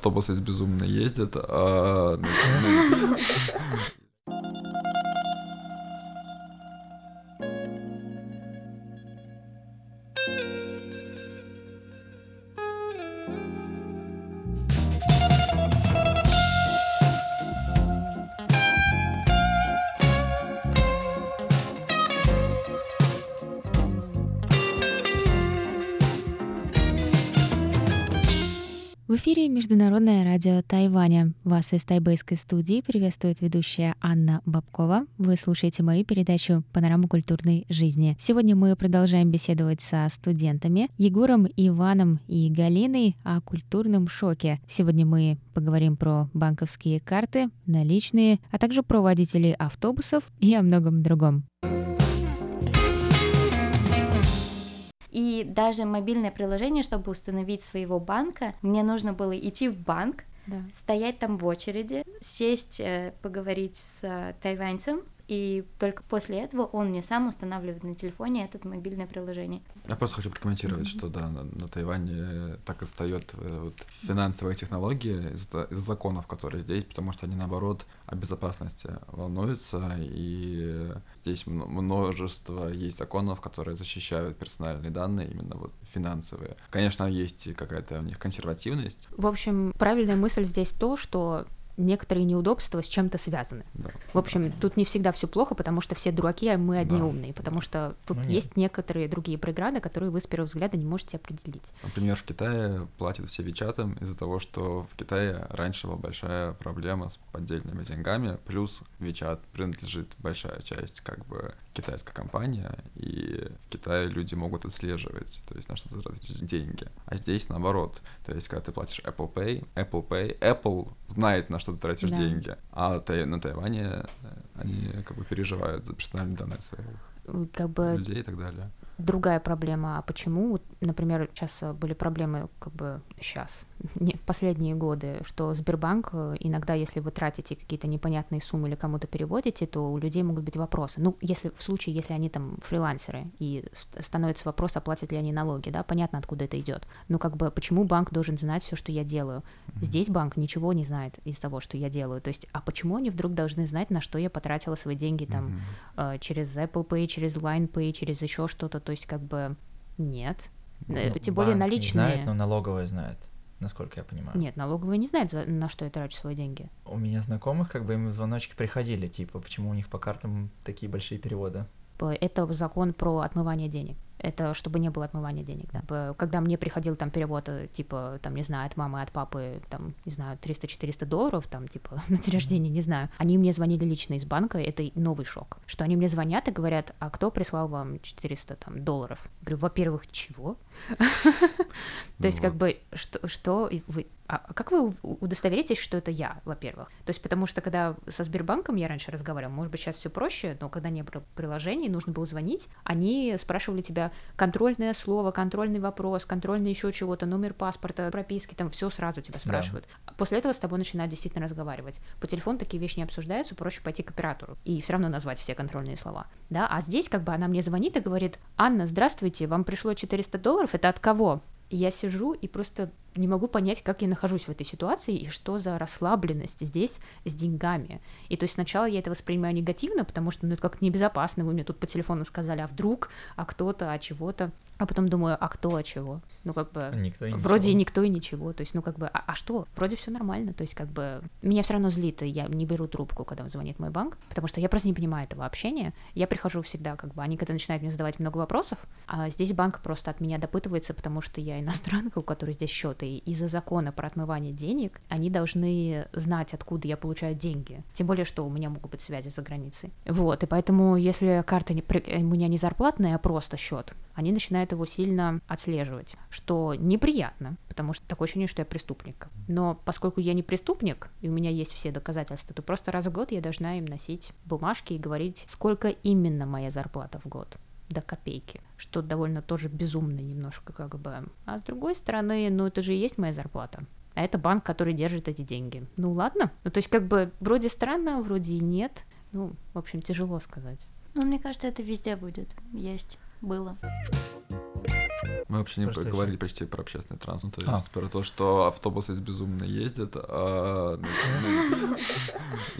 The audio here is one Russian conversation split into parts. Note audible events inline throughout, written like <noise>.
автобусы безумно ездят, а... <laughs> В эфире Международное радио Тайваня. Вас из тайбэйской студии приветствует ведущая Анна Бабкова. Вы слушаете мою передачу «Панорама культурной жизни». Сегодня мы продолжаем беседовать со студентами Егором, Иваном и Галиной о культурном шоке. Сегодня мы поговорим про банковские карты, наличные, а также про водителей автобусов и о многом другом. И даже мобильное приложение, чтобы установить своего банка, мне нужно было идти в банк, Да. стоять там в очереди, сесть, э, поговорить с э, тайваньцем, и только после этого он мне сам устанавливает на телефоне это мобильное приложение. Я просто хочу прокомментировать, что да, на, на Тайване так отстает э, вот, финансовые технологии из-за из законов, которые здесь, потому что они наоборот о безопасности волнуются, и здесь мно- множество есть законов, которые защищают персональные данные, именно вот финансовые. Конечно, есть какая-то у них консервативность, В общем, правильная мысль здесь то, что некоторые неудобства с чем-то связаны. да. В общем, тут не всегда все плохо, потому что все дураки, а мы одни Да. умные, потому что тут Ну, нет. есть некоторые другие преграды, которые вы с первого взгляда не можете определить. Например, в Китае платят все Вичатом из-за того, что в Китае раньше была большая проблема с поддельными деньгами, плюс Вичат принадлежит большая часть как бы китайской компании, и Китае люди могут отслеживать, то есть на что ты тратишь деньги. А здесь наоборот, то есть когда ты платишь Apple Pay, Apple Pay, Apple знает, на что ты тратишь Да. деньги, а на Тайване э, они как бы переживают за персональные данные своих Как бы людей и так далее. другая проблема. А почему, например, сейчас были проблемы, как бы сейчас, <laughs> не, последние годы, что Сбербанк э, иногда, если вы тратите какие-то непонятные суммы или кому-то переводите, то у людей могут быть вопросы. Ну, если в случае, если они там фрилансеры, и ст- становится вопрос, оплатят ли они налоги, да, понятно, откуда это идет. Но как бы почему банк должен знать все, что я делаю? Здесь банк ничего не знает из того, что я делаю. То есть, а почему они вдруг должны знать, на что я потратила свои деньги там э, через Apple Pay, через Line Pay, через еще что-то, то есть как бы нет. Э, Ну, Тем более банк не наличные. знает, но налоговая знает, насколько я понимаю. Нет, налоговые не знают, на что я трачу свои деньги. У меня знакомых, как бы им звоночки приходили, типа, почему у них по картам такие большие переводы. Это закон про отмывание денег. Это чтобы не было отмывания денег, да. Когда мне приходил там перевод, э, типа, там, не знаю, от мамы, от папы, там, не знаю, 300-400 долларов, там, типа, <laughs> на день рождения, не знаю, они мне звонили лично из банка, это новый шок, что они мне звонят и говорят, а кто прислал вам 400 там, долларов? Говорю, во-первых, чего? <laughs> То есть, как бы, что, вы, а как вы удостоверитесь, что это я, во-первых? То есть, потому что когда со Сбербанком я раньше разговаривала, может быть, сейчас все проще, но когда не было приложений, нужно было звонить, они спрашивали тебя контрольное слово, контрольный вопрос, контрольный еще чего-то, номер паспорта, прописки, там все сразу тебя спрашивают. После этого с тобой начинают действительно разговаривать. По телефону такие вещи не обсуждаются, проще пойти к оператору и все равно назвать все контрольные слова. Да, а здесь как бы она мне звонит и говорит, Анна, здравствуйте, вам пришло 400 долларов, это от кого? Я сижу и просто не могу понять, как я нахожусь в этой ситуации и что за расслабленность здесь с деньгами. И то есть сначала я это воспринимаю негативно, потому что ну это как небезопасно, вы мне тут по телефону сказали, а вдруг, а кто-то, а чего-то. А потом думаю, а кто, а чего? Ну как бы... Никто и Вроде ничего. никто и ничего, то есть, ну как бы, а, а что? Вроде все нормально, то есть как бы меня все равно злит, и я не беру трубку, когда звонит мой банк, потому что я просто не понимаю этого общения. Я прихожу всегда, как бы, они когда начинают мне задавать много вопросов, а здесь банк просто от меня допытывается, потому что я иностранка, у которой здесь счет, и из-за закона про отмывание денег они должны знать, откуда я получаю деньги. Тем более, что у меня могут быть связи за границей. Вот, и поэтому, если карта не, у меня не зарплатная, а просто счет, они начинают его сильно отслеживать, что неприятно, потому что такое ощущение, что я преступник. Но поскольку я не преступник, и у меня есть все доказательства, то просто раз в год я должна им носить бумажки и говорить, сколько именно моя зарплата в год до копейки, что довольно тоже безумно немножко как бы. А с другой стороны, ну это же и есть моя зарплата. А это банк, который держит эти деньги. Ну ладно. Ну то есть как бы вроде странно, вроде и нет. Ну, в общем, тяжело сказать. Ну, мне кажется, это везде будет есть. Было. Мы вообще не Про что ещё? говорили почти про общественный транспорт, то А. есть про то, что автобусы безумно ездят, а ну,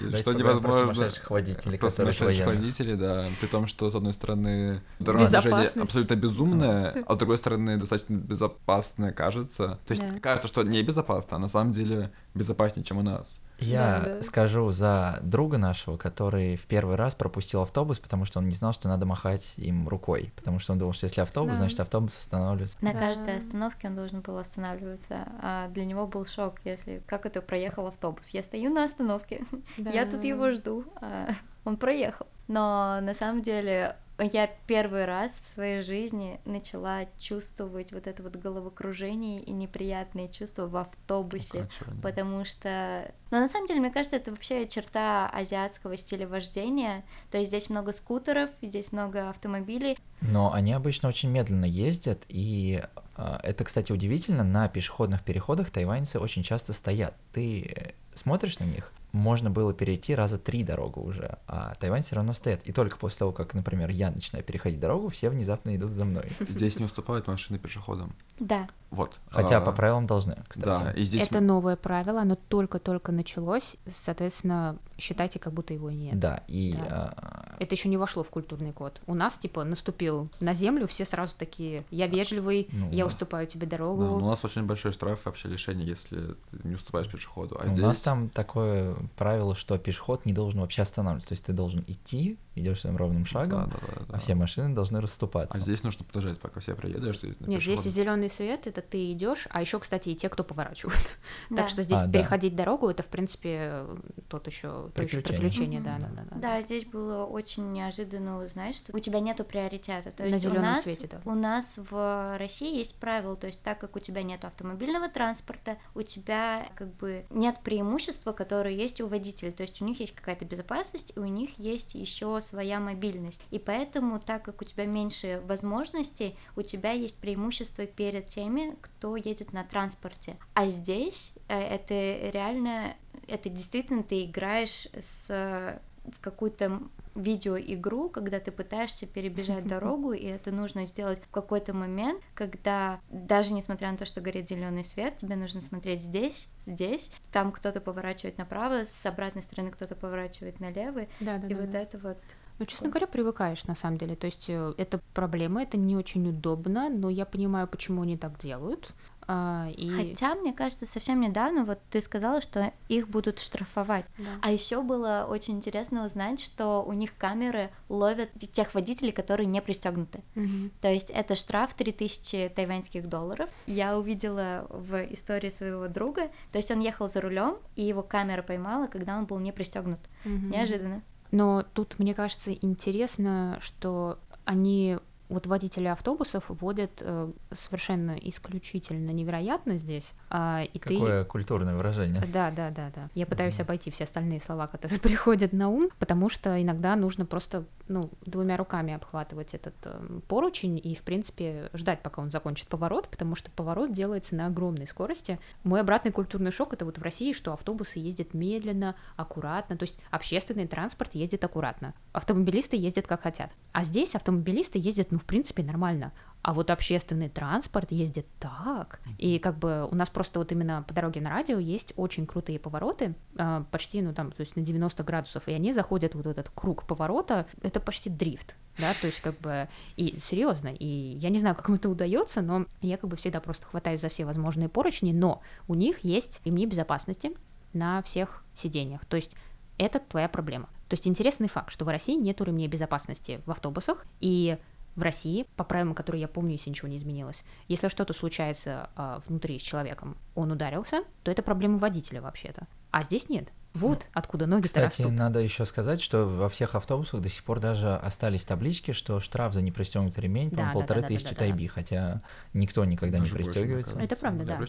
ну, что невозможно... водителей, Про которые водителей, да. При том, что, с одной стороны, дорожное движение абсолютно безумное, а с другой стороны, достаточно безопасное кажется. То есть кажется, что небезопасно, а на самом деле безопаснее, чем у нас. Я Да, да. скажу за друга нашего, который в первый раз пропустил автобус, потому что он не знал, что надо махать им рукой. Потому что он думал, что если автобус, Да. значит автобус останавливается. На Да. каждой остановке он должен был останавливаться. А для него был шок, если как это проехал автобус. Я стою на остановке, <laughs> я тут его жду, а он проехал. Но на самом деле я первый раз в своей жизни начала чувствовать вот это вот головокружение и неприятные чувства в автобусе. Окончательно. Потому что... Но на самом деле, мне кажется, это вообще черта азиатского стиля вождения. То есть здесь много скутеров, здесь много автомобилей. Но они обычно очень медленно ездят, и а, это, кстати, удивительно, на пешеходных переходах тайваньцы очень часто стоят. Ты э, смотришь на них, можно было перейти раза три дорогу уже, а тайвань все равно стоят. И только после того, как, например, я начинаю переходить дорогу, все внезапно идут за мной. Здесь не уступают машины пешеходам. Да, Вот. Хотя А, по правилам должны, кстати. Да, и здесь... Это новое правило, оно только-только началось, соответственно, считайте, как будто его и нет. Да, и Да. Это еще не вошло в культурный код. У нас, типа, наступил на землю, все сразу такие, я вежливый, Ну я да. уступаю тебе Да, дорогу. но у нас очень большой штраф вообще лишение, если ты не уступаешь пешеходу. А у здесь... нас там такое правило, что пешеход не должен вообще останавливаться. То есть ты должен идти, идешь своим ровным шагом, Да, да, да, да. а все машины должны расступаться. А здесь нужно подождать, пока все проедешь. Здесь на Нет, здесь пешеходном. зеленый свет, это ты идешь, а еще, кстати, и те, кто поворачивают. <laughs> да. Так что здесь А, да. переходить дорогу, это, в принципе, тот еще то еще Приключение. приключение, да, да, да, да. Да, здесь было очень неожиданно узнать, что у тебя нету приоритета. То На есть у зелёном нас, свете, да. у нас в России есть правило, то есть так как у тебя нет автомобильного транспорта, у тебя как бы нет преимущества, которое есть у водителей. То есть у них есть какая-то безопасность, и у них есть еще своя мобильность. И поэтому, так как у тебя меньше возможностей, у тебя есть преимущество перед теми, кто едет на транспорте. А здесь э, это реально, это действительно ты играешь с в какую-то видеоигру, когда ты пытаешься перебежать <laughs> дорогу, и это нужно сделать в какой-то момент, когда даже несмотря на то, что горит зеленый свет, тебе нужно смотреть здесь, здесь, там кто-то поворачивает направо, с обратной стороны кто-то поворачивает налево, Да, да, и да, вот да. это вот. Ну, честно говоря, привыкаешь на самом деле. То есть э, это проблема, это не очень удобно, но я понимаю, почему они так делают. А, и... Хотя, мне кажется, совсем недавно вот ты сказала, что их будут штрафовать. Да. А еще было очень интересно узнать, что у них камеры ловят тех водителей, которые не пристегнуты. Мгм. То есть это штраф 3000 тайваньских долларов. Я увидела в истории своего друга, то есть он ехал за рулем, и его камера поймала, когда он был не пристегнут. Мгм. Неожиданно. Но тут, мне кажется, интересно, что они, вот водители автобусов вводят э, совершенно исключительно невероятно здесь, а, и ты... Какое культурное выражение. Да, да, да, да. Я пытаюсь Мгм. обойти все остальные слова, которые <laughs> приходят на ум, потому что иногда нужно просто, ну, двумя руками обхватывать этот эм, поручень и, в принципе, ждать, пока он закончит поворот, потому что поворот делается на огромной скорости. Мой обратный культурный шок это вот в России, что автобусы ездят медленно, аккуратно, то есть общественный транспорт ездит аккуратно, автомобилисты ездят как хотят, а здесь автомобилисты ездят, ну, в принципе, нормально. А вот общественный транспорт ездит так. И как бы у нас просто вот именно по дороге на радио есть очень крутые повороты, а, почти, ну там, то есть на 90 градусов, и они заходят вот в этот круг поворота, это почти дрифт, да, то есть как бы, и серьезно, и я не знаю, как им это удается, но я как бы всегда просто хватаюсь за все возможные поручни, но у них есть ремни безопасности на всех сиденьях, то есть это твоя проблема. То есть интересный факт, что в России нет ремней безопасности в автобусах, и в России, по правилам, которые я помню, если ничего не изменилось, если что-то случается а, внутри с человеком, он ударился, то это проблема водителя вообще-то. А здесь нет. Вот откуда ноги-то Кстати, растут. надо еще сказать, что во всех автобусах до сих пор даже остались таблички, что штраф за непристегнутый ремень, Да, по-моему, да, полторы да, да, тысячи да, да. тайби, хотя никто никогда не Даже мне пристегивается. Это правда, да.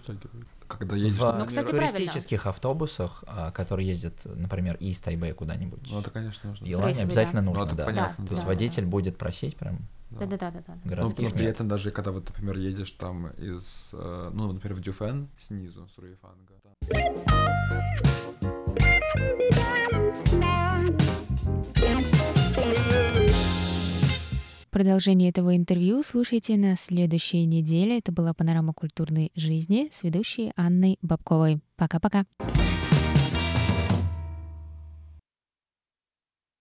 Когда едешь, В Ну, кстати, туристических автобусах, а, которые ездят, например, из Тайбэя куда-нибудь, ну это, конечно, нужно. Елане обязательно да. нужно, Ну, это да. понятно, То есть да, водитель будет просить прям Да. Да-да-да-да. Ну, городских но при нет. этом даже когда вот, например, едешь там из, э, ну, например, в Дюфен снизу, с Руефанга, там. продолжение этого интервью слушайте на следующей неделе. Это была «Панорама культурной жизни» с ведущей Анной Бабковой. Пока-пока.